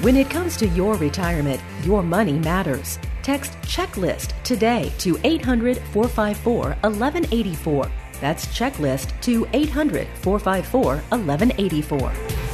When it comes to your retirement, your money matters. Text checklist today to 800 454 1184. That's checklist to 800 454 1184.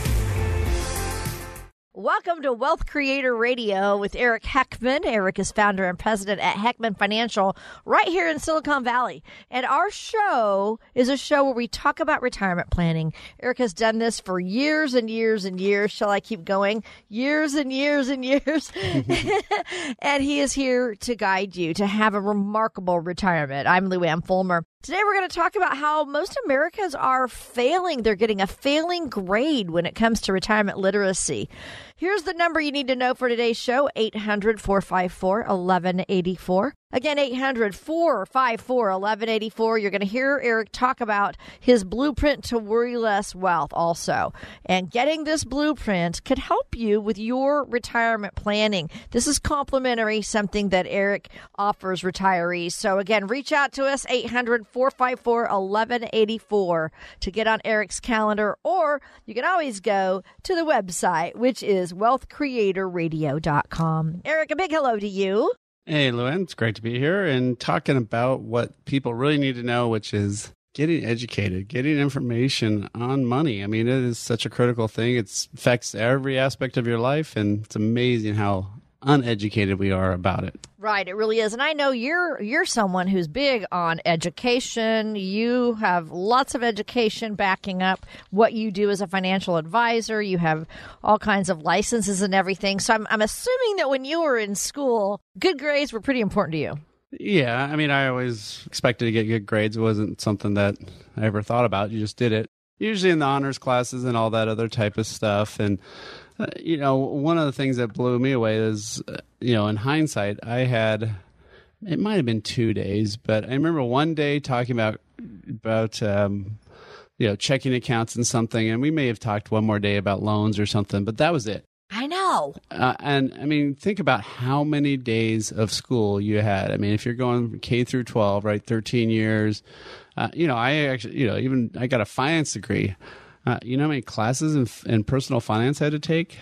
Welcome to Wealth Creator Radio with Eric Heckman. Eric is founder and president at Heckman Financial right here in Silicon Valley. And our show is a show where we talk about retirement planning. Eric has done this for years and years and years. Shall I keep going? Years and years and years. and he is here to guide you to have a remarkable retirement. I'm Lou Ann Fulmer. Today, we're going to talk about how most Americans are failing. They're getting a failing grade when it comes to retirement literacy. Here's the number you need to know for today's show 800 454 1184. Again, 800 454 1184. You're going to hear Eric talk about his blueprint to worry less wealth also. And getting this blueprint could help you with your retirement planning. This is complimentary, something that Eric offers retirees. So, again, reach out to us, 800 454 1184, to get on Eric's calendar, or you can always go to the website, which is wealthcreatorradio.com. Eric, a big hello to you. Hey, Luann, it's great to be here and talking about what people really need to know, which is getting educated, getting information on money. I mean, it is such a critical thing. It affects every aspect of your life, and it's amazing how uneducated we are about it. Right, it really is. And I know you're you're someone who's big on education. You have lots of education backing up what you do as a financial advisor. You have all kinds of licenses and everything. So I'm I'm assuming that when you were in school, good grades were pretty important to you. Yeah, I mean, I always expected to get good grades. It wasn't something that I ever thought about. You just did it. Usually in the honors classes and all that other type of stuff and you know, one of the things that blew me away is, uh, you know, in hindsight, I had it might have been two days, but I remember one day talking about about um, you know checking accounts and something, and we may have talked one more day about loans or something, but that was it. I know. Uh, and I mean, think about how many days of school you had. I mean, if you're going K through 12, right, 13 years. Uh, you know, I actually, you know, even I got a finance degree. Uh, you know how many classes in, in personal finance I had to take?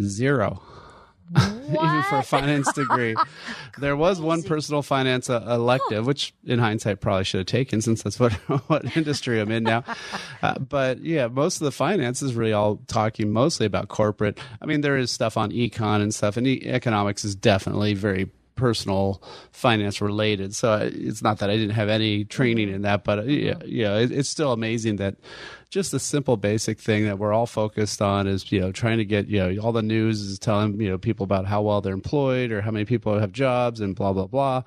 Zero. Even for a finance degree. there was one personal finance uh, elective, which in hindsight probably should have taken since that's what, what industry I'm in now. Uh, but yeah, most of the finance is really all talking mostly about corporate. I mean, there is stuff on econ and stuff, and e- economics is definitely very personal finance related. So it's not that I didn't have any training in that, but uh, yeah, yeah it's still amazing that just the simple basic thing that we're all focused on is you know trying to get you know all the news is telling you know people about how well they're employed or how many people have jobs and blah blah blah.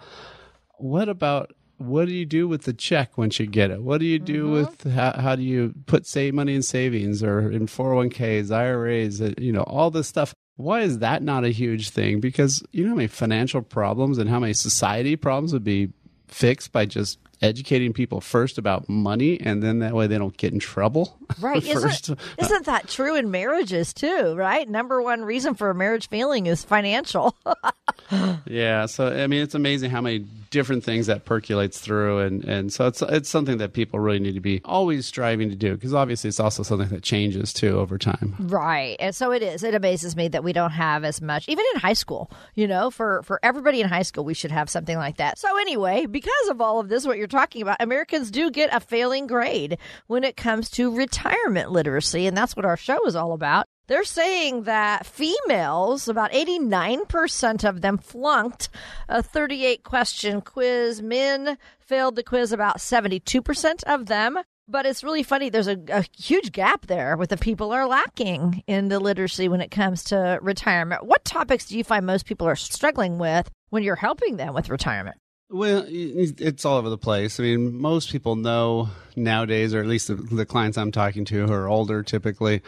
What about what do you do with the check once you get it? What do you do mm-hmm. with how, how, do you put save money in savings or in 401ks, IRAs, uh, you know, all this stuff. Why is that not a huge thing? Because you know how many financial problems and how many society problems would be fixed by just educating people first about money and then that way they don't get in trouble? Right. Isn't, uh, isn't that true in marriages too right? Number one reason for a marriage failing is financial. Yeah so i mean it's amazing how many different things that percolates through and and so it's it's something that people really need to be always striving to do because obviously it's also something that changes too over time. Right. And so it is. It amazes me that we don't have as much even in high school you know for for everybody in high school we should have something like that. So anyway because of all of this what you're talking about americans do get a failing grade when it comes to retirement literacy and that's what our show is all about they're saying that females, about 89% of them flunked a 38 question quiz. Men failed the quiz about 72% of them. But it's really funny. There's a, a, huge gap there with the people are lacking in the literacy when it comes to retirement. What topics do you find most people are struggling with when you're helping them with retirement? Well, it's all over the place. I mean, most people know nowadays, or at least the, the clients I'm talking to who are older typically,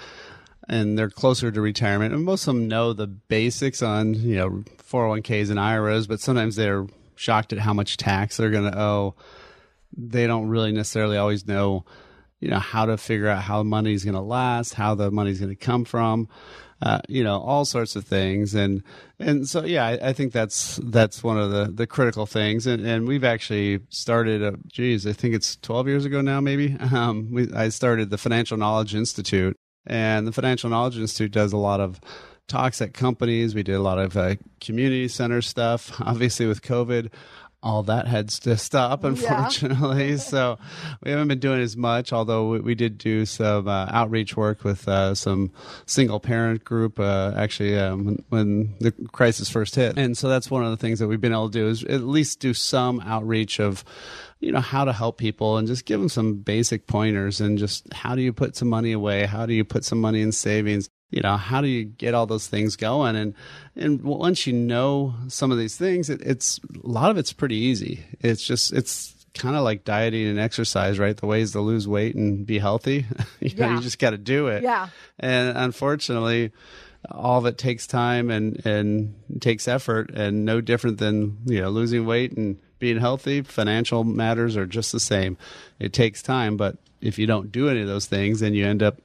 and they're closer to retirement. And most of them know the basics on you know 401ks and IRAs, but sometimes they're shocked at how much tax they're going to owe. They don't really necessarily always know, you know, how to figure out how money's going to last, how the money's going to come from, uh, you know, all sorts of things. And and so yeah, I, I, think that's that's one of the the critical things. And and we've actually started. A, geez, I think it's 12 years ago now, maybe. Um, we, I started the Financial Knowledge Institute, and the Financial Knowledge Institute does a lot of talks at companies. We did a lot of uh, community center stuff. Obviously, with COVID, all that had to stop, unfortunately. Yeah. so we haven't been doing as much, although we, we did do some uh, outreach work with uh, some single parent group uh, actually um, when the crisis first hit. And so that's one of the things that we've been able to do is at least do some outreach of you know how to help people and just give them some basic pointers and just how do you put some money away how do you put some money in savings you know how do you get all those things going? And and once you know some of these things it, it's a lot of it's pretty easy. It's just it's kind of like dieting and exercise right? The ways to lose weight and be healthy. You know you just got to do it. Yeah. And unfortunately all of it takes time and and takes effort and no different than you know losing weight and being healthy. Financial matters are just the same. It takes time but if you don't do any of those things then you end up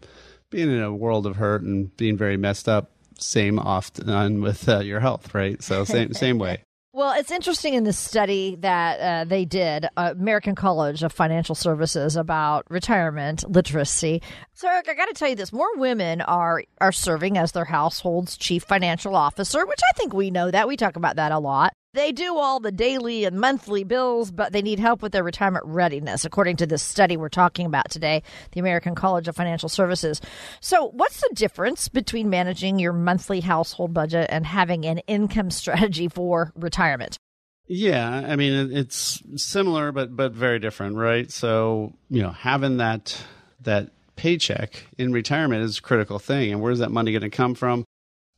being in a world of hurt and being very messed up, same often with uh, your health, right? So same same way. Well, it's interesting in this study that uh, they did, uh, American College of Financial Services, about retirement literacy. So, Eric, I got to tell you this: more women are are serving as their household's chief financial officer, which I think we know that we talk about that a lot. They do all the daily and monthly bills, but they need help with their retirement readiness, according to this study we're talking about today, the American College of Financial Services. So, what's the difference between managing your monthly household budget and having an income strategy for retirement? Yeah, I mean it's similar but but very different, right? So, you know, having that that paycheck in retirement is a critical thing and where's that money going to come from?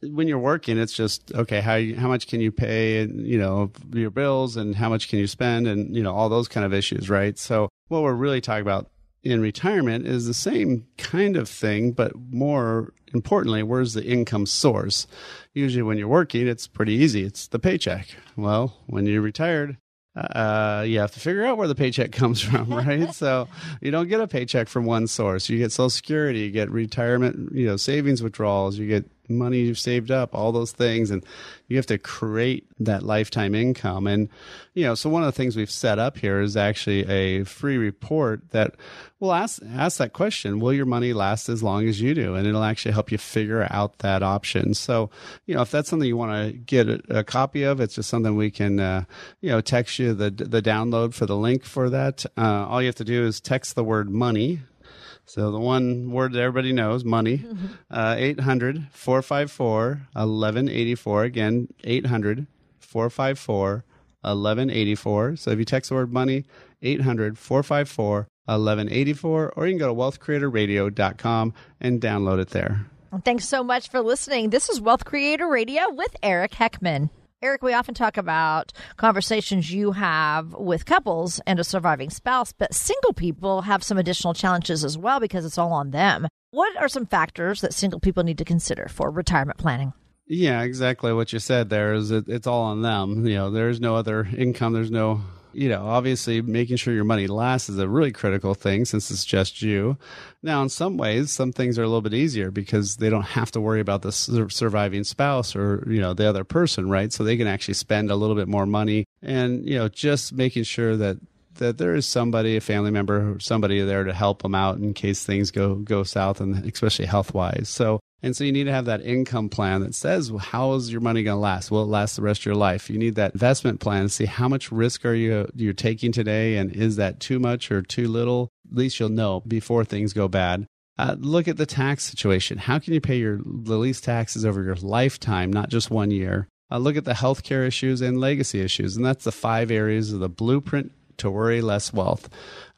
When you're working, it's just okay. How how much can you pay? and You know your bills and how much can you spend, and you know all those kind of issues, right? So what we're really talking about in retirement is the same kind of thing, but more importantly, where's the income source? Usually, when you're working, it's pretty easy. It's the paycheck. Well, when you're retired, uh, you have to figure out where the paycheck comes from, right? so you don't get a paycheck from one source. You get Social Security, you get retirement, you know, savings withdrawals, you get money you've saved up, all those things. And you have to create that lifetime income. And, you know, so one of the things we've set up here is actually a free report that will ask, ask that question Will your money last as long as you do? And it'll actually help you figure out that option. So, you know, if that's something you want to get a, a, copy of, it's just something we can, uh, you know, text you the, the download for the link for that. Uh, all you have to do is text the word money so the one word that everybody knows, money, uh, 800 454 1184. Again, 800 454 1184. So if you text the word money, 800 454 1184, or you can go to wealthcreatorradio.com and download it there. Thanks so much for listening. This is Wealth Creator Radio with Eric Heckman. Eric, we often talk about conversations you have with couples and a surviving spouse, but single people have some additional challenges as well because it's all on them. What are some factors that single people need to consider for retirement planning? Yeah, exactly what you said there is it, it's all on them. You know, there's no other income, there's no you know, obviously making sure your money lasts is a really critical thing since it's just you. Now, in some ways, some things are a little bit easier because they don't have to worry about the surviving spouse or, you know, the other person, right? So they can actually spend a little bit more money and, you know, just making sure that that there is somebody, a family member, somebody there to help them out in case things go go south, and especially health wise. So and so you need to have that income plan that says, well, how is your money going to last? Will it last the rest of your life? You need that investment plan to see how much risk are you you're taking today, and is that too much or too little? At least you'll know before things go bad. Uh, look at the tax situation. How can you pay your the least taxes over your lifetime, not just one year? Uh, look at the healthcare issues and legacy issues, and that's the five areas of the blueprint to worry less wealth.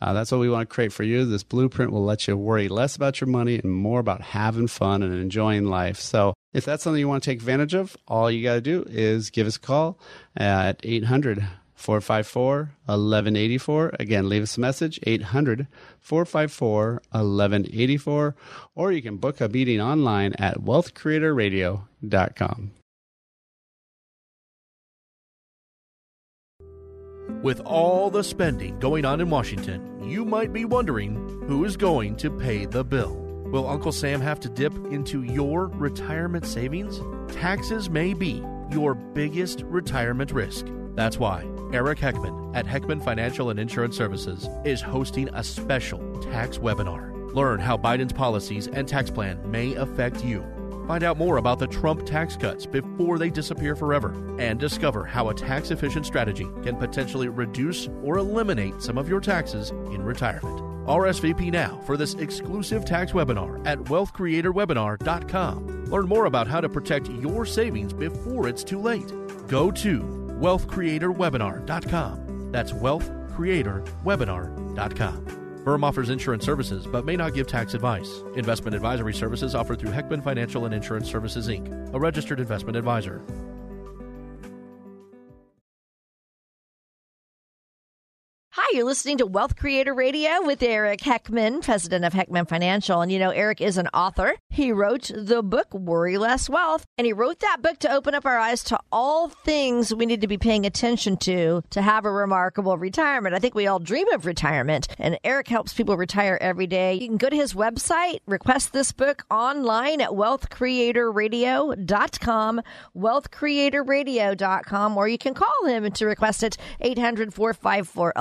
Uh, that's what we want to create for you. This blueprint will let you worry less about your money and more about having fun and enjoying life. So, if that's something you want to take advantage of, all you got to do is give us a call at 800 454 1184. Again, leave us a message 800 454 1184, or you can book a meeting online at wealthcreatorradio.com. With all the spending going on in Washington, you might be wondering who is going to pay the bill. Will Uncle Sam have to dip into your retirement savings? Taxes may be your biggest retirement risk. That's why Eric Heckman at Heckman Financial and Insurance Services is hosting a special tax webinar. Learn how Biden's policies and tax plan may affect you. Find out more about the Trump tax cuts before they disappear forever and discover how a tax efficient strategy can potentially reduce or eliminate some of your taxes in retirement. RSVP now for this exclusive tax webinar at wealthcreatorwebinar.com. Learn more about how to protect your savings before it's too late. Go to wealthcreatorwebinar.com. That's wealthcreatorwebinar.com. Firm offers insurance services but may not give tax advice. Investment advisory services offered through Heckman Financial and Insurance Services Inc., a registered investment advisor. You're listening to Wealth Creator Radio with Eric Heckman, president of Heckman Financial. And you know, Eric is an author. He wrote the book Worry Less Wealth, and he wrote that book to open up our eyes to all things we need to be paying attention to to have a remarkable retirement. I think we all dream of retirement, and Eric helps people retire every day. You can go to his website, request this book online at wealthcreatorradio.com, wealthcreatorradio.com, or you can call him to request it 800 454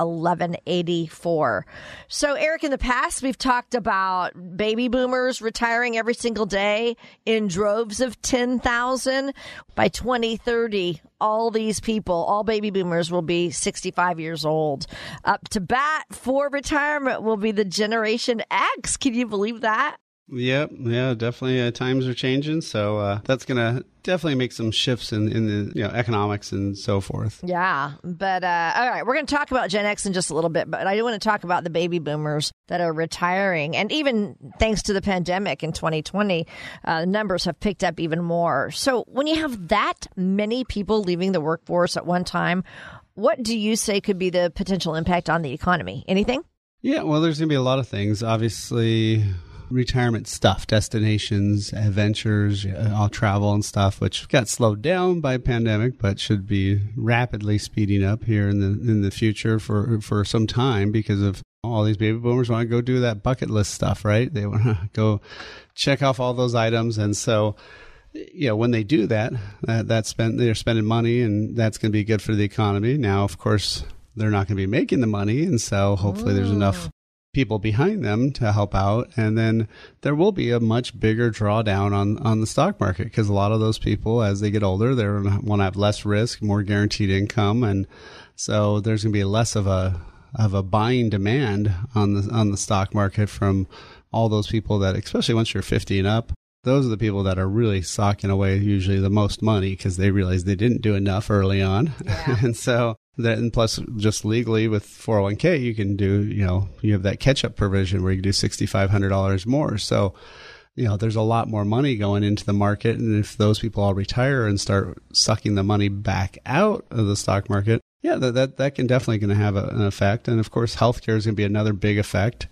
1184. So, Eric, in the past, we've talked about baby boomers retiring every single day in droves of 10,000. By 2030, all these people, all baby boomers, will be 65 years old. Up to bat for retirement will be the Generation X. Can you believe that? Yep, yeah, definitely. Uh, times are changing, so uh, that's gonna definitely make some shifts in, in the you know economics and so forth. Yeah, but uh, all right, we're going to talk about Gen X in just a little bit, but I do want to talk about the baby boomers that are retiring, and even thanks to the pandemic in 2020, uh, numbers have picked up even more. So when you have that many people leaving the workforce at one time, what do you say could be the potential impact on the economy? Anything? Yeah, well, there's going to be a lot of things. Obviously, retirement stuff, destinations, adventures, uh, all travel and stuff, which got slowed down by pandemic, but should be rapidly speeding up here in the in the future for for some time because of all these baby boomers want to go do that bucket list stuff, right? They want to go check off all those items, and so you know when they do that, that that's spent they're spending money, and that's going to be good for the economy. Now, of course, they're not going to be making the money, and so hopefully there's enough people behind them to help out and then there will be a much bigger drawdown on on the stock market because a lot of those people as they get older they want to have less risk more guaranteed income and so there's going to be less of a of a buying demand on the on the stock market from all those people that especially once you're 50 and up those are the people that are really socking away usually the most money because they realize they didn't do enough early on yeah. and so that, and plus, just legally with 401k, you can do, you know, you have that catch up provision where you do $6,500 more. So, you know, there's a lot more money going into the market. And if those people all retire and start sucking the money back out of the stock market, yeah, that, that, that can definitely going to have a, an effect. And of course, healthcare is going to be another big effect.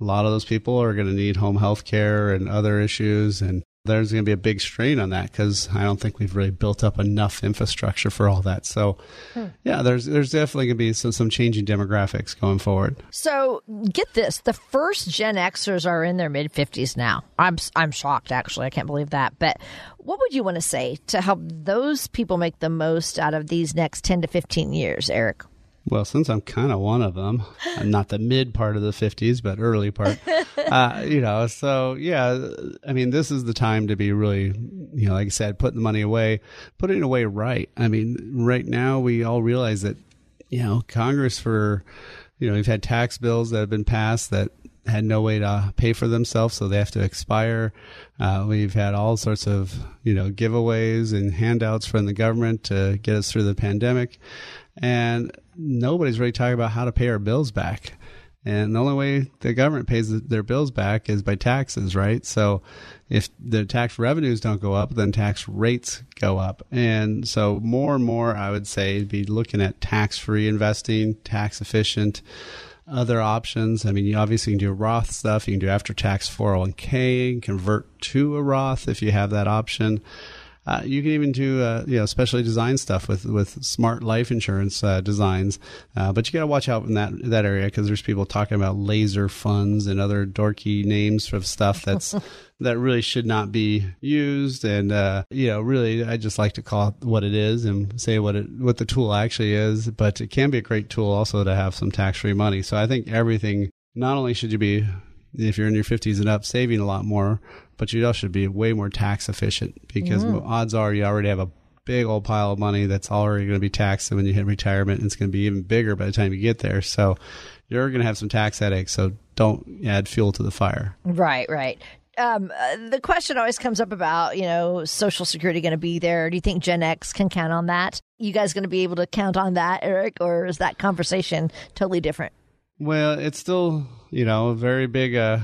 A lot of those people are going to need home health care and other issues. And there's going to be a big strain on that because I don't think we've really built up enough infrastructure for all that. So, hmm. yeah, there's there's definitely going to be some some changing demographics going forward. So, get this: the first Gen Xers are in their mid fifties now. I'm I'm shocked actually. I can't believe that. But what would you want to say to help those people make the most out of these next ten to fifteen years, Eric? Well, since I'm kind of one of them, I'm not the mid part of the 50s, but early part, uh, you know, so yeah, I mean, this is the time to be really, you know, like I said, putting the money away, putting it away right. I mean, right now we all realize that, you know, Congress for, you know, we've had tax bills that have been passed that had no way to pay for themselves, so they have to expire. Uh, we've had all sorts of, you know, giveaways and handouts from the government to get us through the pandemic. And nobody's really talking about how to pay our bills back. And the only way the government pays their bills back is by taxes, right? So if the tax revenues don't go up, then tax rates go up. And so more and more, I would say, be looking at tax free investing, tax efficient, other options. I mean, you obviously can do Roth stuff. You can do after tax 401k, convert to a Roth if you have that option. Uh, you can even do uh, you know specially designed stuff with with smart life insurance uh, designs, uh, but you got to watch out in that that area because there's people talking about laser funds and other dorky names of stuff that's that really should not be used. And uh, you know, really, I just like to call it what it is and say what it what the tool actually is. But it can be a great tool also to have some tax free money. So I think everything. Not only should you be if you're in your 50s and up saving a lot more but you also should be way more tax efficient because mm-hmm. odds are you already have a big old pile of money that's already going to be taxed when you hit retirement and it's going to be even bigger by the time you get there so you're going to have some tax headaches so don't add fuel to the fire right right um, uh, the question always comes up about, you know, Social Security going to be there. Do you think Gen X can count on that? You guys going to be able to count on that, Eric, or is that conversation totally different? Well, it's still, you know, a very big uh,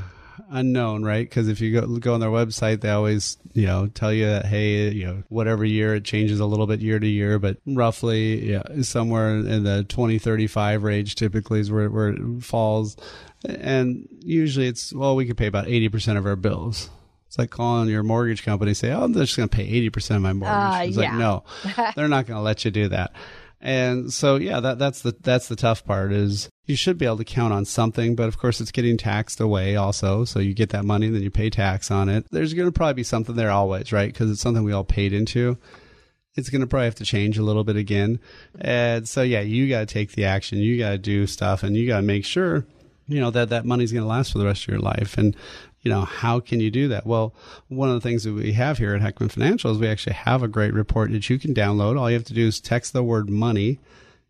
unknown, right? Because if you go go on their website, they always you know tell you that hey, you know whatever year it changes a little bit year to year, but roughly yeah, somewhere in the 2035 range typically is where where it falls, and usually it's well we could pay about 80 percent of our bills. It's like calling your mortgage company say, "Oh, I'm just going to pay 80% of my mortgage." Uh, it's yeah. like, "No. they're not going to let you do that." And so yeah, that that's the that's the tough part is you should be able to count on something, but of course it's getting taxed away also. So you get that money, then you pay tax on it. There's going to probably be something there always, right? Because it's something we all paid into. It's going to probably have to change a little bit again. And so yeah, you got to take the action. You got to do stuff, and you got to make sure you know that that money's going to last for the rest of your life and you know, how can you do that? Well, one of the things that we have here at Heckman Financial is we actually have a great report that you can download. All you have to do is text the word money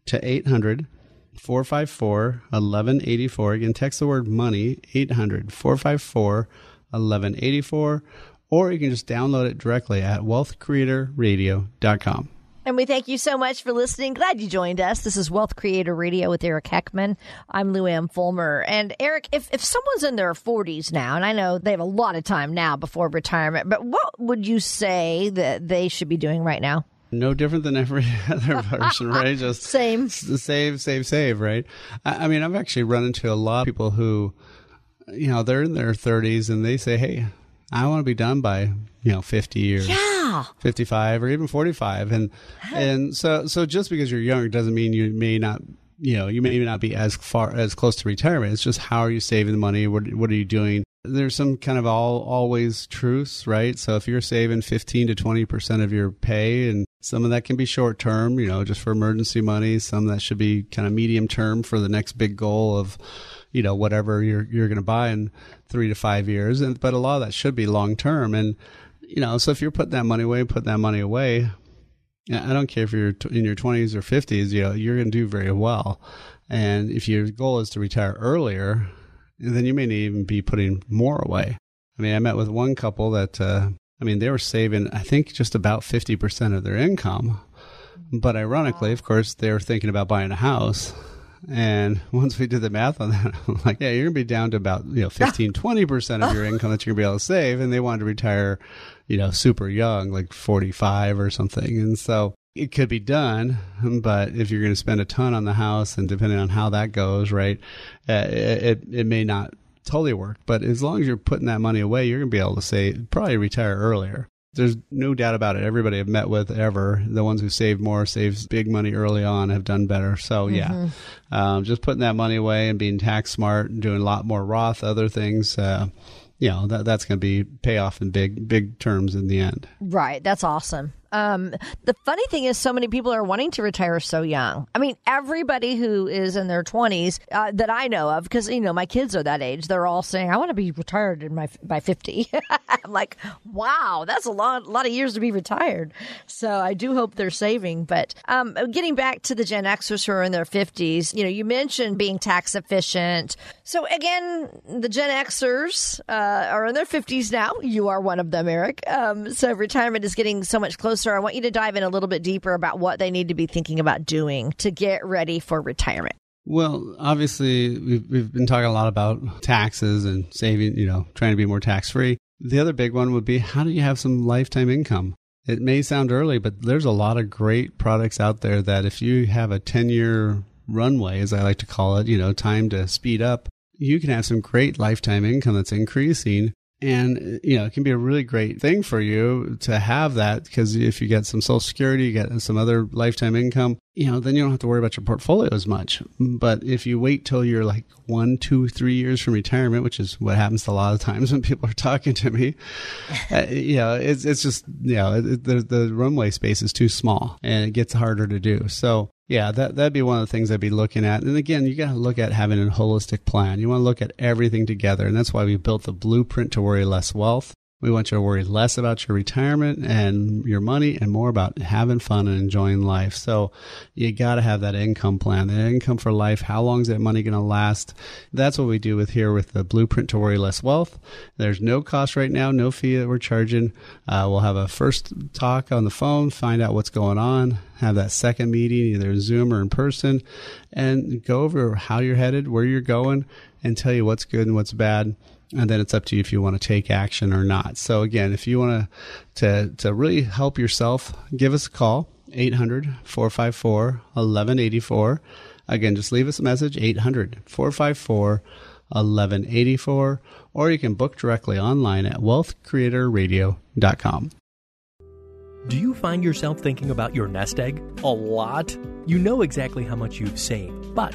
to 800 454 1184. Again, text the word money 800 454 1184, or you can just download it directly at wealthcreatorradio.com. And we thank you so much for listening. Glad you joined us. This is Wealth Creator Radio with Eric Heckman. I'm Lou Ann Fulmer. And Eric, if, if someone's in their 40s now, and I know they have a lot of time now before retirement, but what would you say that they should be doing right now? No different than every other person, right? Just same, save, save, save, right? I, I mean, I've actually run into a lot of people who, you know, they're in their 30s and they say, "Hey, I want to be done by you know 50 years yeah 55 or even 45 and and so so just because you're younger doesn't mean you may not you know you may not be as far as close to retirement. It's just how are you saving the money? What what are you doing? There's some kind of all always truths right? So if you're saving 15 to 20 percent of your pay and some of that can be short term you know just for emergency money some that should be kind of medium term for the next big goal of you know whatever you're you're going to buy in three to five years, and but a lot of that should be long term, and you know so if you're putting that money away, put that money away. I don't care if you're in your 20s or 50s, you know, you're going to do very well. And if your goal is to retire earlier, then you may even be putting more away. I mean, I met with one couple that, uh, I mean, they were saving, I think, just about 50% of their income. But ironically, of course, they were thinking about buying a house. And once we did the math on that, I'm like, yeah, you're going to be down to about, you know, 15, 20% of your income that you're going to be able to save. And they wanted to retire, you know, super young, like 45 or something. And so it could be done, but if you're going to spend a ton on the house and depending on how that goes, right, uh, it, it may not totally work. But as long as you're putting that money away, you're going to be able to say, probably retire earlier. There's no doubt about it. Everybody I've met with ever, the ones who save more, saves big money early on, have done better. So yeah, mm-hmm. um, just putting that money away and being tax smart and doing a lot more Roth, other things. Uh, you know that that's going to be payoff in big big terms in the end. Right. That's awesome. Um, the funny thing is, so many people are wanting to retire so young. I mean, everybody who is in their 20s uh, that I know of, because, you know, my kids are that age, they're all saying, I want to be retired in my by 50. I'm like, wow, that's a lot, lot of years to be retired. So I do hope they're saving. But um, getting back to the Gen Xers who are in their 50s, you know, you mentioned being tax efficient. So again, the Gen Xers uh, are in their 50s now. You are one of them, Eric. Um, so retirement is getting so much closer I want you to dive in a little bit deeper about what they need to be thinking about doing to get ready for retirement. Well, obviously, we've, we've been talking a lot about taxes and saving, you know, trying to be more tax free. The other big one would be how do you have some lifetime income? It may sound early, but there's a lot of great products out there that if you have a 10 year runway, as I like to call it, you know, time to speed up, you can have some great lifetime income that's increasing. And you know it can be a really great thing for you to have that because if you get some social security you get some other lifetime income you know then you don't have to worry about your portfolio as much. But if you wait till you're like one two three years from retirement which is what happens a lot of times when people are talking to me uh, you know it's, it's just you know it, the, the runway space is too small and it gets harder to do. So yeah, that that'd be one of the things I'd be looking at. And again, you got to look at having a holistic plan. You want to look at everything together, and that's why we built the blueprint to worry less wealth. We want you to worry less about your retirement and your money and more about having fun and enjoying life. So you got to have that income plan, the income for life. How long is that money going to last? That's what we do with here with the blueprint to worry less wealth. There's no cost right now, no fee that we're charging. Uh, we'll have a first talk on the phone, find out what's going on, have that second meeting, either Zoom or in person, and go over how you're headed, where you're going, and tell you what's good and what's bad and then it's up to you if you want to take action or not. So again, if you want to to to really help yourself, give us a call 800-454-1184. Again, just leave us a message 800-454-1184 or you can book directly online at wealthcreatorradio.com. Do you find yourself thinking about your nest egg a lot? You know exactly how much you've saved, but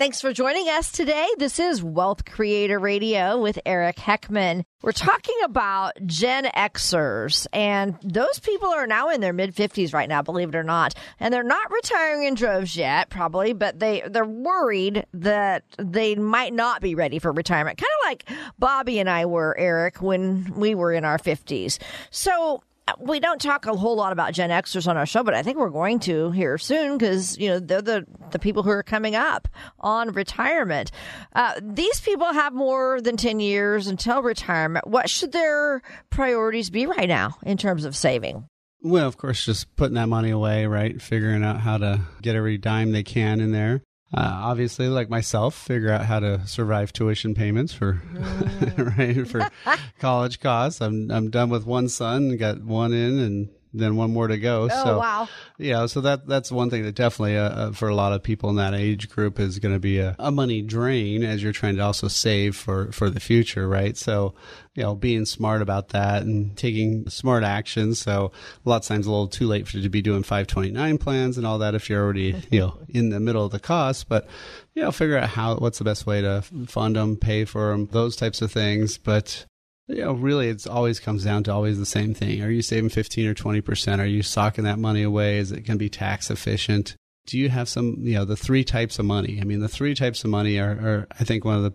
Thanks for joining us today. This is Wealth Creator Radio with Eric Heckman. We're talking about Gen Xers, and those people are now in their mid 50s right now, believe it or not. And they're not retiring in droves yet, probably, but they, they're worried that they might not be ready for retirement. Kind of like Bobby and I were, Eric, when we were in our 50s. So we don't talk a whole lot about Gen Xers on our show, but I think we're going to here soon because you know they're the the people who are coming up on retirement. Uh, these people have more than ten years until retirement. What should their priorities be right now in terms of saving? Well, of course, just putting that money away, right? Figuring out how to get every dime they can in there. Uh, obviously, like myself, figure out how to survive tuition payments for right for college costs. I'm I'm done with one son, got one in, and then one more to go. Oh, so wow. yeah, so that that's one thing that definitely uh, uh, for a lot of people in that age group is going to be a, a money drain as you're trying to also save for for the future, right? So you know, being smart about that and taking smart actions. So a lot of times a little too late for you to be doing 529 plans and all that if you're already, you know, in the middle of the cost. But, you know, figure out how, what's the best way to fund them, pay for them, those types of things. But, you know, really, it's always comes down to always the same thing. Are you saving 15 or 20%? Are you socking that money away? Is it going to be tax efficient? Do you have some, you know, the three types of money? I mean, the three types of money are, are I think, one of the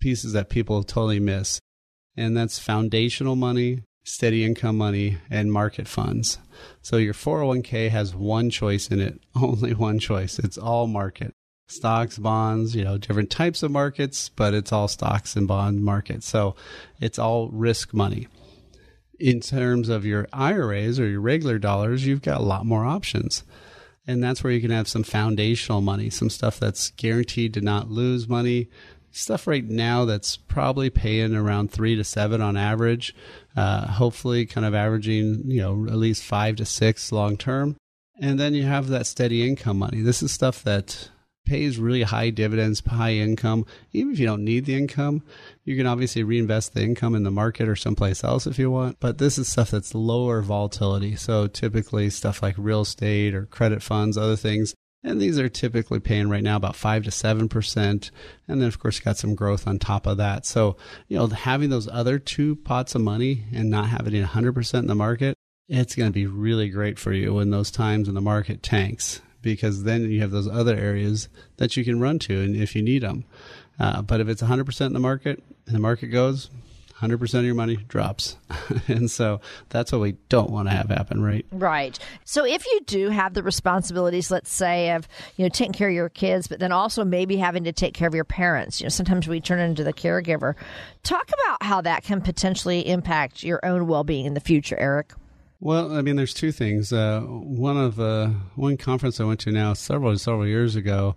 pieces that people totally miss and that's foundational money, steady income money, and market funds. So your 401k has one choice in it, only one choice. It's all market. Stocks, bonds, you know, different types of markets, but it's all stocks and bond markets. So it's all risk money. In terms of your IRAs or your regular dollars, you've got a lot more options. And that's where you can have some foundational money, some stuff that's guaranteed to not lose money, stuff right now that's probably paying around three to seven on average. Uh, hopefully, kind of averaging you know at least five to six long term. And then you have that steady income money. This is stuff that pays really high dividends, high income. Even if you don't need the income, you can obviously reinvest the income in the market or someplace else if you want. But this is stuff that's lower volatility. So typically stuff like real estate or credit funds, other things. And these are typically paying right now about five to seven percent, and then of course got some growth on top of that. So you know having those other two pots of money and not having it 100 percent in the market, it's going to be really great for you in those times when the market tanks because then you have those other areas that you can run to and if you need them. Uh, but if it's 100% in the market and the market goes, 100% of your money drops. and so that's what we don't want to have happen, right? Right. So if you do have the responsibilities, let's say, of, you know, taking care of your kids, but then also maybe having to take care of your parents, you know, sometimes we turn into the caregiver. Talk about how that can potentially impact your own well being in the future, Eric. Well, I mean, there's two things. Uh, one of uh, one conference I went to now several several years ago,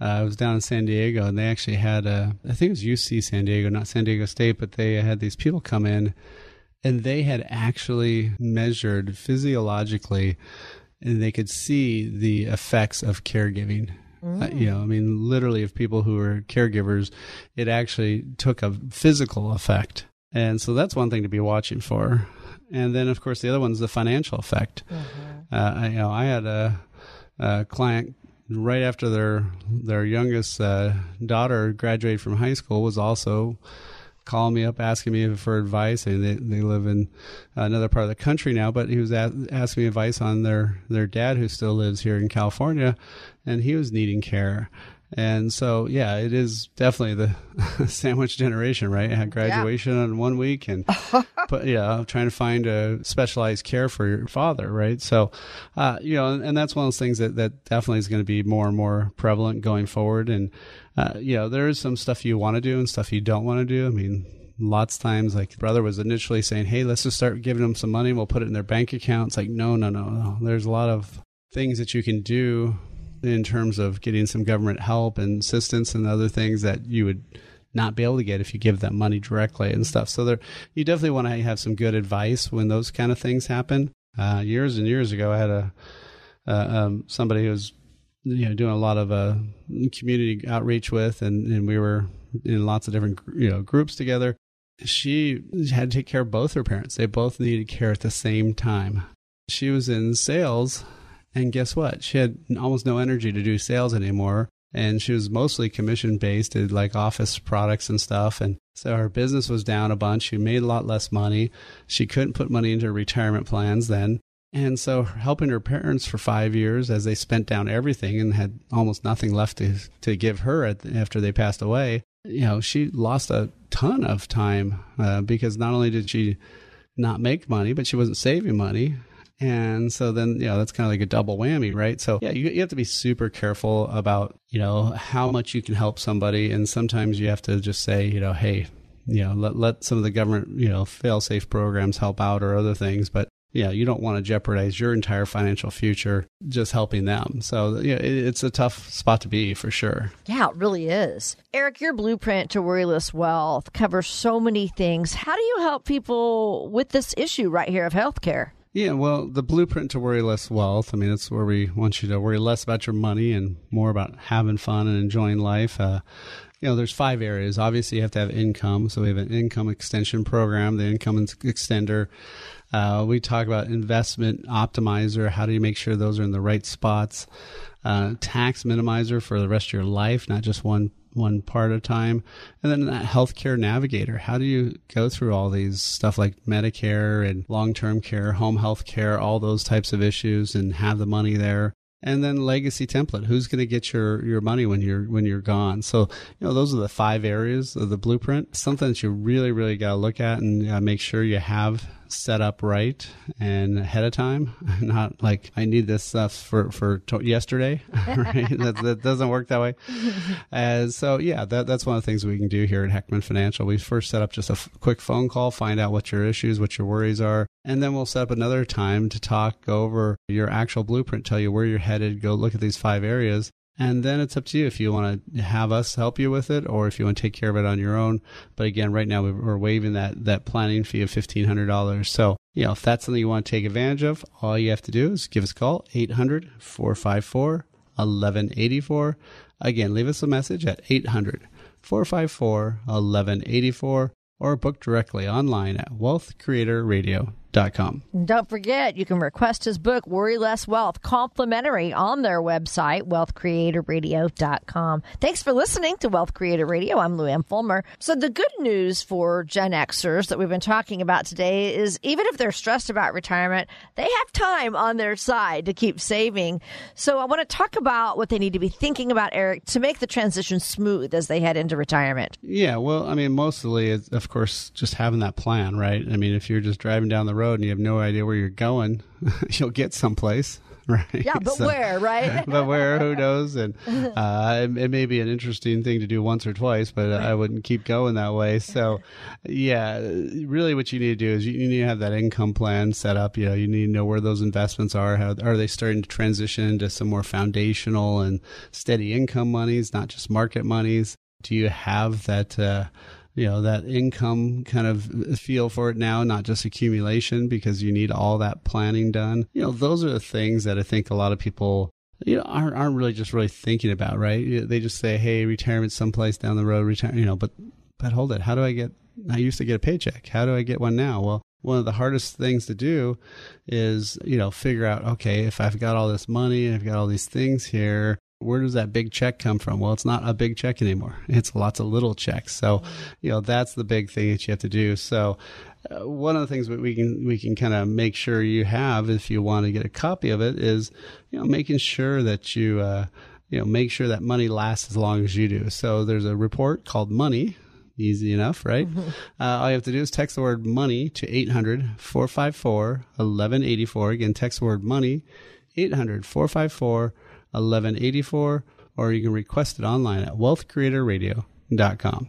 uh, I was down in San Diego, and they actually had a, I think it was UC San Diego, not San Diego State, but they had these people come in, and they had actually measured physiologically, and they could see the effects of caregiving. Uh, you know, I mean, literally, of people who were caregivers, it actually took a physical effect. And so that's one thing to be watching for and then of course the other one's the financial effect. Mm-hmm. Uh, I, you know, I had a, a, client right after their their youngest uh, daughter graduated from high school was also calling me up asking me for advice. And they they live in another part of the country now, but he was at, asking me advice on their their dad who still lives here in California, and he was needing care. And so, yeah, it is definitely the sandwich generation, right? I had graduation yeah. on one week and, but yeah, trying to find a specialized care for your father, right? So, uh, you know, and, and, that's one of those things that, that definitely is going to be more and more prevalent going forward. And, uh, you know, there is some stuff you want to do and stuff you don't want to do. I mean, lots of times like brother was initially saying hey let's just start giving them some money and we'll put it in their bank account it's like no no no no there's a lot of things that you can do in terms of getting some government help and assistance and other things that you would not be able to get if you give them money directly and stuff. So there, you definitely want to have some good advice when those kind of things happen. Uh, years and years ago, I had a uh, um, somebody who was you know doing a lot of uh, community outreach with, and, and we were in lots of different you know groups together. She had to take care of both her parents. They both needed care at the same time. She was in sales and guess what? She had almost no energy to do sales anymore. And she was mostly commission based, did like office products and stuff. And so her business was down a bunch. She made a lot less money. She couldn't put money into retirement plans then. And so helping her parents for five years as they spent down everything and had almost nothing left to, to give her at, after they passed away, you know, she lost a ton of time uh, because not only did she not make money, but she wasn't saving money. And so then, you know, that's kind of like a double whammy, right? So yeah, you, you have to be super careful about, you know, how much you can help somebody. And sometimes you have to just say, you know, hey, you know, let, let some of the government, you know, fail safe programs help out or other things. But yeah, you don't want to jeopardize your entire financial future just helping them. So, yeah, it, it's a tough spot to be for sure. Yeah, it really is. Eric, your blueprint to worryless wealth covers so many things. How do you help people with this issue right here of healthcare? Yeah, well, the blueprint to worry less wealth. I mean, it's where we want you to worry less about your money and more about having fun and enjoying life. Uh, you know, there's five areas. Obviously, you have to have income. So we have an income extension program, the income extender. Uh, we talk about investment optimizer. How do you make sure those are in the right spots? Uh, tax minimizer for the rest of your life, not just one one part at a time. And then that healthcare navigator. How do you go through all these stuff like Medicare and long term care, home health care, all those types of issues and have the money there? and then legacy template who's going to get your your money when you're when you're gone so you know those are the five areas of the blueprint something that you really really got to look at and uh, make sure you have set up right and ahead of time. Not like i need this stuff for for to- yesterday right? That, that, doesn't work that way. And so yeah that, that's one of the things we can do here at heckman financial. We first set up just a f- quick phone call find out what your issues what your worries are and then we'll set up another time to talk over your actual blueprint tell you where you're headed go look at these five areas and then it's up to you if you want to have us help you with it or if you want to take care of it on your own. But again, right now we're waiving that, that planning fee of $1,500. So, you know, if that's something you want to take advantage of, all you have to do is give us a call, 800 454 1184. Again, leave us a message at 800 454 1184 or book directly online at wealthcreatorradio.com. And don't forget, you can request his book, Worry Less Wealth, complimentary on their website, wealthcreatorradio.com. Thanks for listening to Wealth Creator Radio. I'm Luann Fulmer. So, the good news for Gen Xers that we've been talking about today is even if they're stressed about retirement, they have time on their side to keep saving. So, I want to talk about what they need to be thinking about, Eric, to make the transition smooth as they head into retirement. Yeah, well, I mean, mostly, it's, of course, just having that plan, right? I mean, if you're just driving down the road, road and you have no idea where you're going, you'll get someplace. Right. Yeah, but so, where, right? but where? Who knows? And uh, it, it, may be an interesting thing to do once or twice, but right. I wouldn't keep going that way. So, yeah, really, what you need to do is you need to have that income plan set up. You know, you need to know where those investments are. How are they starting to transition to some more foundational and steady income monies, not just market monies? Do you have that? Uh, you know that income kind of feel for it now not just accumulation because you need all that planning done. You know those are the things that i think a lot of people you know aren't, aren't really just really thinking about right? They just say hey retirement someplace down the road retire you know but but hold it. How do i get i used to get a paycheck. How do i get one now? Well one of the hardest things to do is you know figure out okay if i've got all this money i've got all these things here where does that big check come from? Well, it's not a big check anymore. It's lots of little checks. So, you know, that's the big thing that you have to do. So, uh, one of the things that we can we can kind of make sure you have if you want to get a copy of it is, you know, making sure that you uh, you know make sure that money lasts as long as you do. So, there's a report called Money easy enough, right? Mm-hmm. Uh, all you have to do is text the word money to 800 454 1184. Again, text the word money 800 454 1184, or you can request it online at wealthcreatorradio.com.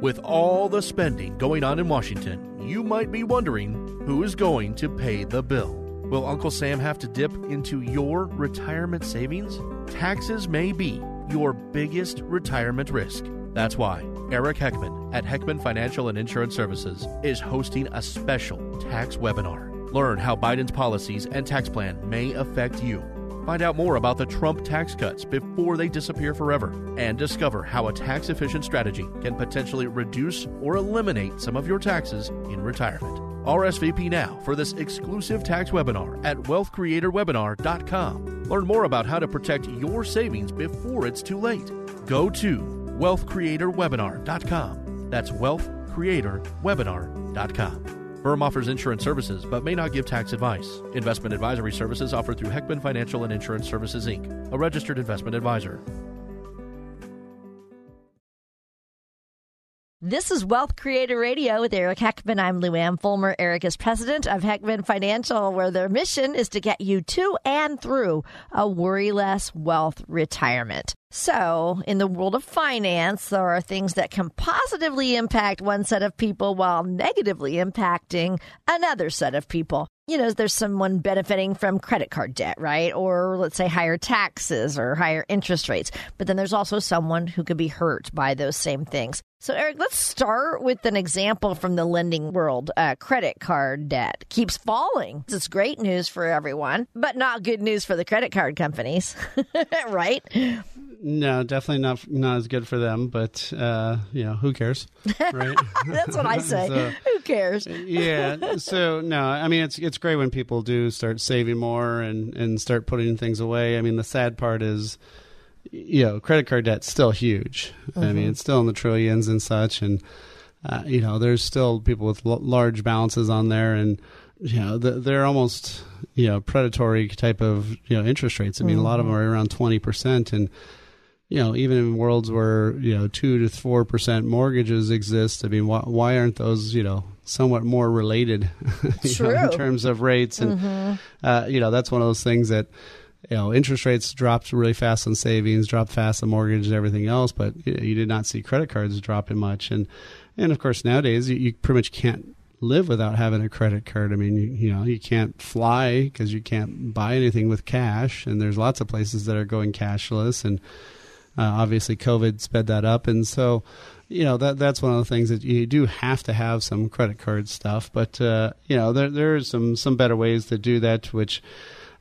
With all the spending going on in Washington, you might be wondering who is going to pay the bill. Will Uncle Sam have to dip into your retirement savings? Taxes may be your biggest retirement risk. That's why Eric Heckman at Heckman Financial and Insurance Services is hosting a special tax webinar. Learn how Biden's policies and tax plan may affect you. Find out more about the Trump tax cuts before they disappear forever and discover how a tax efficient strategy can potentially reduce or eliminate some of your taxes in retirement. RSVP now for this exclusive tax webinar at wealthcreatorwebinar.com. Learn more about how to protect your savings before it's too late. Go to wealthcreatorwebinar.com. That's wealthcreatorwebinar.com. Firm offers insurance services but may not give tax advice. Investment advisory services offered through Heckman Financial and Insurance Services Inc., a registered investment advisor. This is Wealth Creator Radio with Eric Heckman. I'm Luann Fulmer. Eric is president of Heckman Financial, where their mission is to get you to and through a worry less wealth retirement. So, in the world of finance, there are things that can positively impact one set of people while negatively impacting another set of people you know, there's someone benefiting from credit card debt, right? Or let's say higher taxes or higher interest rates. But then there's also someone who could be hurt by those same things. So, Eric, let's start with an example from the lending world. Uh, credit card debt keeps falling. It's great news for everyone, but not good news for the credit card companies, right? No, definitely not not as good for them. But uh, you know, who cares, right? That's what I say. so, who cares? yeah. So no, I mean it's it's great when people do start saving more and and start putting things away. I mean, the sad part is, you know, credit card debt's still huge. Mm-hmm. I mean, mm-hmm. it's still in the trillions and such, and uh, you know, there's still people with l- large balances on there and you know they're almost you know predatory type of you know interest rates. I mean, mm-hmm. a lot of them are around twenty percent, and you know, even in worlds where you know two to four percent mortgages exist, I mean, why, why aren't those you know somewhat more related know, in terms of rates? And mm-hmm. uh, you know, that's one of those things that you know interest rates dropped really fast on savings, dropped fast on mortgage and everything else, but you, did not see credit cards dropping much. And and of course nowadays you, you pretty much can't live without having a credit card. I mean, you, you know, you can't fly because you can't buy anything with cash, and there's lots of places that are going cashless and uh, obviously, COVID sped that up, and so you know that that's one of the things that you do have to have some credit card stuff. But uh, you know there there are some some better ways to do that, which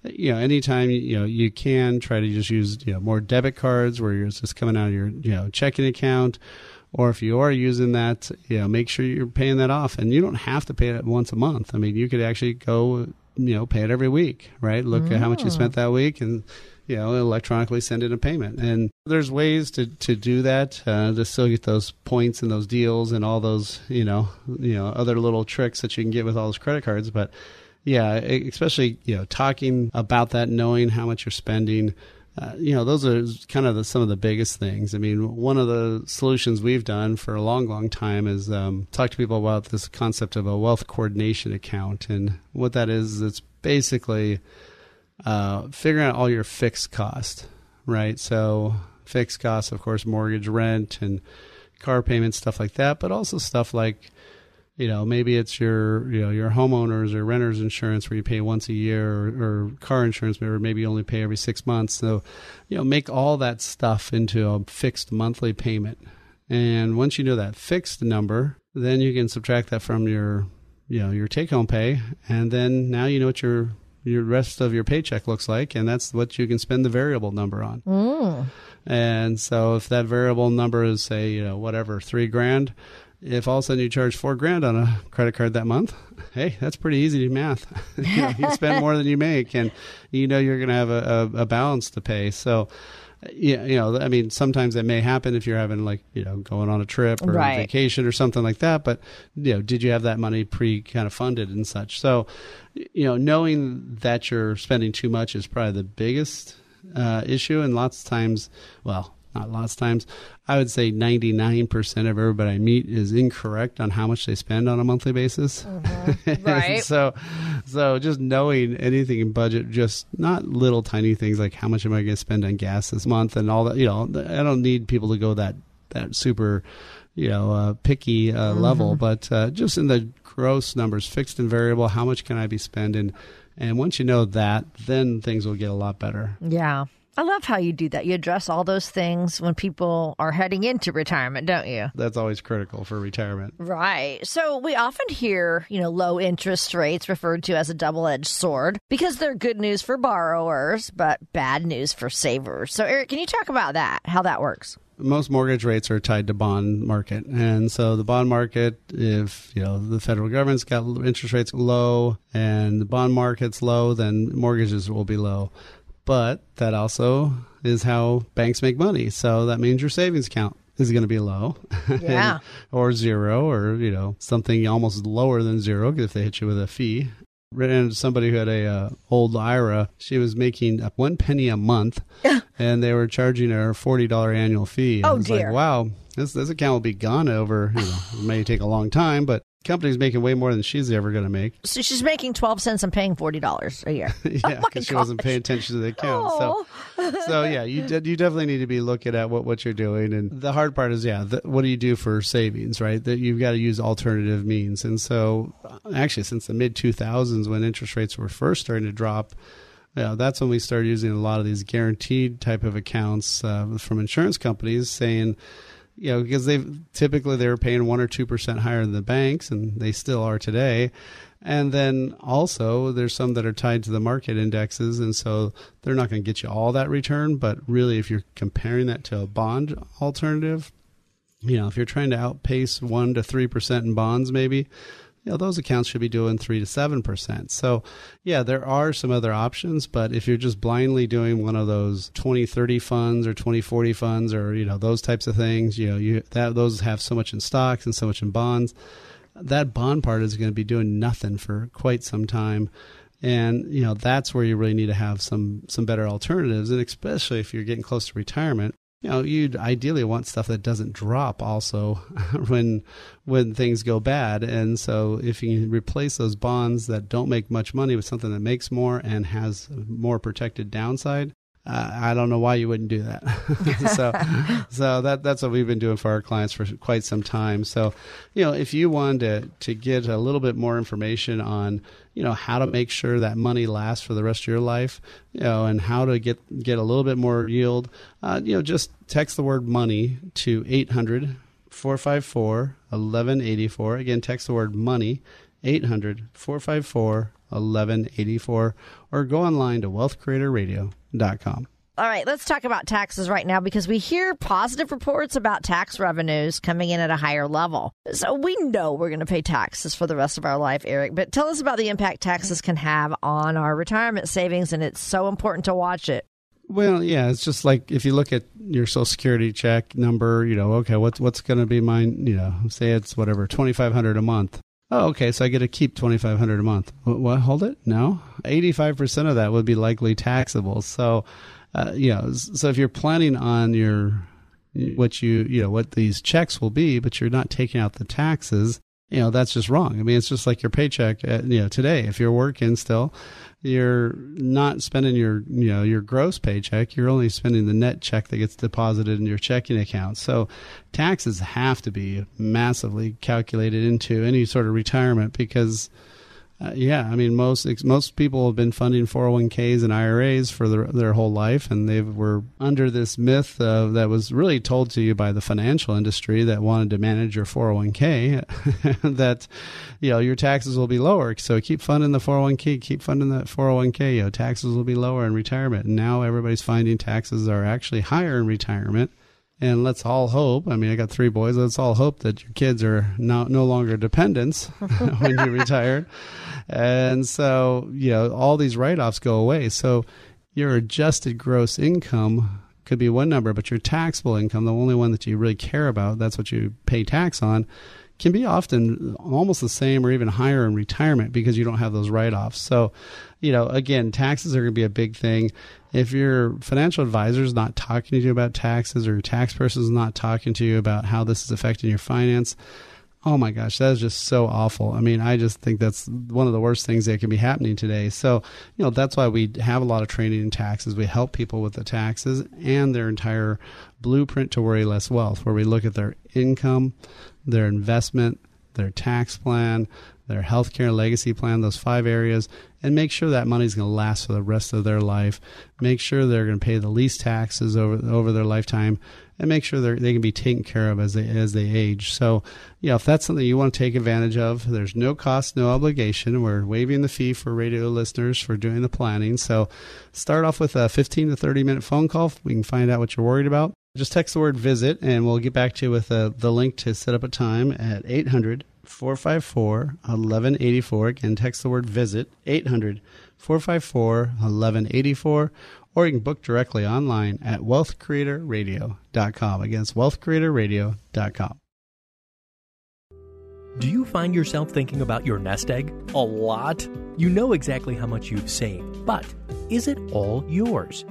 you know, anytime you know you can try to just use you know more debit cards where you're just coming out of your you know checking account, or if you are using that, you know, make sure you're paying that off, and you don't have to pay it once a month. I mean, you could actually go you know pay it every week, right? Look mm. at how much you spent that week and you know, electronically send in a payment. And there's ways to, to do that uh, to still get those points and those deals and all those, you know, you know, other little tricks that you can get with all those credit cards. But yeah, especially, you know, talking about that, knowing how much you're spending. Uh, you know, those are kind of the, some of the biggest things. I mean, one of the solutions we've done for a long, long time is um, talk to people about this concept of a wealth coordination account. And what that is, is it's basically uh, figuring out all your fixed costs, right? So fixed costs, of course, mortgage, rent, and car payments, stuff like that, but also stuff like, you know, maybe it's your, you know, your homeowners or renters insurance where you pay once a year, or, or car insurance where maybe you only pay every six months. So, you know, make all that stuff into a fixed monthly payment. And once you know that fixed number, then you can subtract that from your, you know, your take home pay, and then now you know what your your rest of your paycheck looks like, and that's what you can spend the variable number on. Mm. And so, if that variable number is say, you know, whatever, three grand, if all of a sudden you charge four grand on a credit card that month, hey, that's pretty easy to math. you, know, you, spend more than you make, and you know you're going to have a, a, a balance to pay. So yeah, you know, I mean, sometimes that may happen if you're having like, you know, going on a trip or right. a vacation or something like that. But, you know, did you have that money pre kind of funded and such? So, you know, knowing that you're spending too much is probably the biggest uh, issue. And lots of times, well, not lots of times. I would say 99% of everybody I meet is incorrect on how much they spend on a monthly basis. Mm-hmm. Right. so, so just knowing anything in budget, just not little tiny things like how much am I going to spend on gas this month and all that. You know, I don't need people to go that that super, you know, uh, picky uh, mm-hmm. level, but uh, just in the gross numbers, fixed and variable, how much can I be spending? And once you know that, then things will get a lot better. Yeah. I love how you do that. You address all those things when people are heading into retirement, don't you? That's always critical for retirement. Right. So we often hear, you know, low interest rates referred to as a double edged sword because they're good news for borrowers, but bad news for savers. So, Eric, can you talk about that, how that works? most mortgage rates are tied to bond market and so the bond market if you know the federal government's got interest rates low and the bond market's low then mortgages will be low but that also is how banks make money. So that means your savings account is going to be low, yeah, or zero, or you know something almost lower than zero if they hit you with a fee. And somebody who had a uh, old IRA, she was making one penny a month, and they were charging her a forty dollar annual fee. oh dear! Like, wow, this this account will be gone over. You know, it may take a long time, but company's making way more than she's ever going to make. So she's making twelve cents and paying forty dollars a year. yeah, because oh she wasn't paying attention to the account. So, so yeah, you you definitely need to be looking at what, what you're doing. And the hard part is, yeah, the, what do you do for savings, right? That you've got to use alternative means. And so, actually, since the mid 2000s, when interest rates were first starting to drop. Yeah, that's when we started using a lot of these guaranteed type of accounts uh, from insurance companies, saying, you know, because they've typically they were paying one or two percent higher than the banks, and they still are today. And then also, there's some that are tied to the market indexes, and so they're not going to get you all that return. But really, if you're comparing that to a bond alternative, you know, if you're trying to outpace one to three percent in bonds, maybe you know, those accounts should be doing three to seven percent. So, yeah, there are some other options, but if you're just blindly doing one of those 20, 30 funds or 20, 40 funds or you know those types of things, you know, you that those have so much in stocks and so much in bonds. That bond part is going to be doing nothing for quite some time and you know that's where you really need to have some some better alternatives and especially if you're getting close to retirement you know you'd ideally want stuff that doesn't drop also when when things go bad. And so if you replace those bonds that don't make much money with something that makes more and has more protected downside uh, I don't know why you wouldn't do that. so, so that that's what we've been doing for our clients for quite some time. So, you know, if you wanted to to get a little bit more information on, you know, how to make sure that money lasts for the rest of your life, you know, and how to get get a little bit more yield, uh, you know, just text the word money to 800 454 1184. Again, text the word money 800 454 1184 or go online to wealthcreatorradio.com. All right, let's talk about taxes right now because we hear positive reports about tax revenues coming in at a higher level. So we know we're going to pay taxes for the rest of our life, Eric. But tell us about the impact taxes can have on our retirement savings, and it's so important to watch it. Well, yeah, it's just like if you look at your Social Security check number, you know, okay, what's what's going to be mine? You know, say it's whatever twenty five hundred a month. Oh, okay, so I get to keep twenty five hundred a month. What, what? Hold it? No, eighty five percent of that would be likely taxable. So uh, you know, so if you're planning on your what you you know what these checks will be, but you're not taking out the taxes, you know that's just wrong. I mean, it's just like your paycheck. At, you know, today if you're working still, you're not spending your you know your gross paycheck. You're only spending the net check that gets deposited in your checking account. So taxes have to be massively calculated into any sort of retirement because uh, yeah, I mean most most people have been funding 401ks and IRAs for their their whole life, and they were under this myth uh, that was really told to you by the financial industry that wanted to manage your 401k that you know your taxes will be lower. So keep funding the 401k, keep funding that 401k. You know taxes will be lower in retirement. And now everybody's finding taxes are actually higher in retirement and let's all hope. I mean, I got three boys. Let's all hope that your kids are no, no longer dependents when you retire. And so, you know, all these write offs go away. So your adjusted gross income could be one number, but your taxable income, the only one that you really care about, that's what you pay tax on, can be often almost the same or even higher in retirement because you don't have those write offs. So, you know, again, taxes are going to be a big thing. If your financial advisor is not talking to you about taxes or your tax person is not talking to you about how this is affecting your finance, oh my gosh, that is just so awful. I mean, I just think that's one of the worst things that can be happening today. So, you know, that's why we have a lot of training in taxes. We help people with the taxes and their entire blueprint to worry less wealth, where we look at their income, their investment, their tax plan, their healthcare legacy plan, those five areas, and make sure that money's going to last for the rest of their life. Make sure they're going to pay the least taxes over over their lifetime, and make sure they can be taken care of as they as they age. So, know, if that's something you want to take advantage of, there's no cost, no obligation. We're waiving the fee for radio listeners for doing the planning. So, start off with a 15 to 30 minute phone call. We can find out what you're worried about. Just text the word visit, and we'll get back to you with uh, the link to set up a time at 800 454 1184. Again, text the word visit 800 454 1184. Or you can book directly online at wealthcreatorradio.com. Again, it's wealthcreatorradio.com. Do you find yourself thinking about your nest egg a lot? You know exactly how much you've saved, but is it all yours?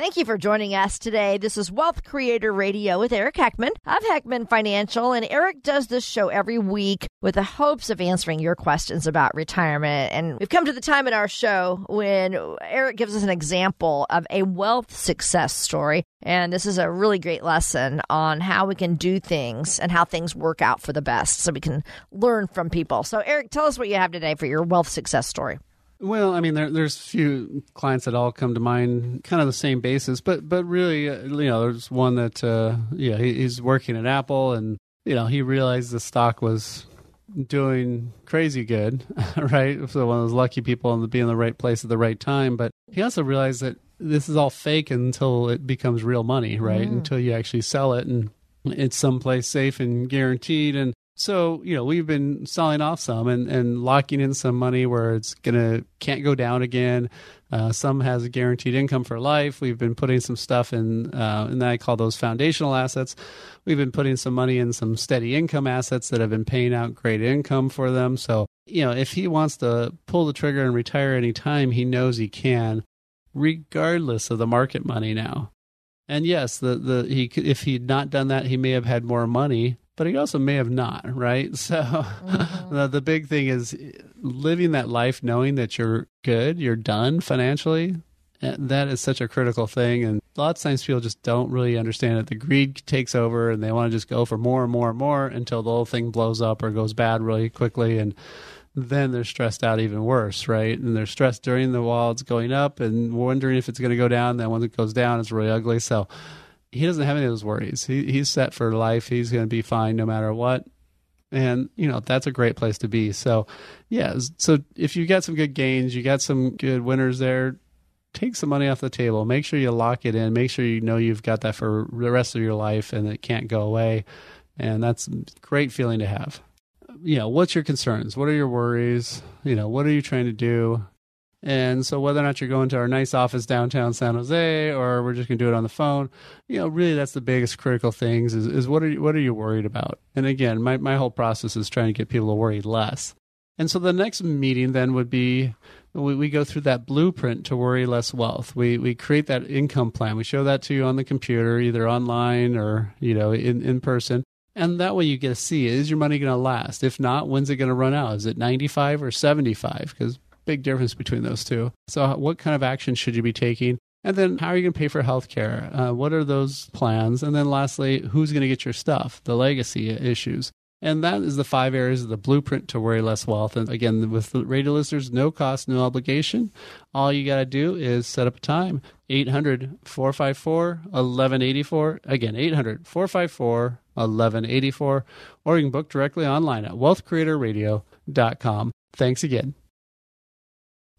Thank you for joining us today. This is Wealth Creator Radio with Eric Heckman of Heckman Financial. And Eric does this show every week with the hopes of answering your questions about retirement. And we've come to the time in our show when Eric gives us an example of a wealth success story. And this is a really great lesson on how we can do things and how things work out for the best so we can learn from people. So, Eric, tell us what you have today for your wealth success story. Well, I mean, there, there's a few clients that all come to mind, kind of the same basis, but but really, uh, you know, there's one that, uh, yeah, he, he's working at Apple, and you know, he realized the stock was doing crazy good, right? So one of those lucky people and be in the right place at the right time. But he also realized that this is all fake until it becomes real money, right? Mm. Until you actually sell it and it's someplace safe and guaranteed. And So, you know, we've been selling off some and, and locking in some money where it's going to, can't go down again. Uh, some has a guaranteed income for life. We've been putting some stuff in, uh, and I call those foundational assets. We've been putting some money in some steady income assets that have been paying out great income for them. So, you know, if he wants to pull the trigger and retire anytime, he knows he can, regardless of the market money now. And yes, the, the he if he'd not done that, he may have had more money but he also may have not, right? So mm-hmm. the, the big thing is living that life knowing that you're good, you're done financially. That is such a critical thing. And a lot of times people just don't really understand it. The greed takes over and they want to just go for more and more and more until the whole thing blows up or goes bad really quickly. And then they're stressed out even worse, right? And they're stressed during the while it's going up and wondering if it's going to go down. Then when it goes down, it's really ugly. So he doesn't have any of those worries. He, he's set for life. He's going to be fine no matter what. And, you know, that's a great place to be. So, yeah. So if you get some good gains, you got some good winners there, take some money off the table. Make sure you lock it in. Make sure you know you've got that for the rest of your life and it can't go away. And that's a great feeling to have. You know, what's your concerns? What are your worries? You know, what are you trying to do? And so, whether or not you're going to our nice office downtown San Jose, or we're just going to do it on the phone, you know, really that's the biggest critical things is, is what are you, what are you worried about? And again, my my whole process is trying to get people to worry less. And so, the next meeting then would be we, we go through that blueprint to worry less wealth. We we create that income plan. We show that to you on the computer, either online or you know in in person. And that way you get to see is your money going to last? If not, when's it going to run out? Is it 95 or 75? Because big difference between those two. So, what kind of action should you be taking? And then, how are you going to pay for health care? Uh, what are those plans? And then, lastly, who's going to get your stuff? The legacy issues. And that is the five areas of the blueprint to worry less wealth. And again, with the radio listeners, no cost, no obligation. All you got to do is set up a time 800 454 1184. Again, 800 454 1184. Or you can book directly online at wealthcreatorradio.com. Thanks again.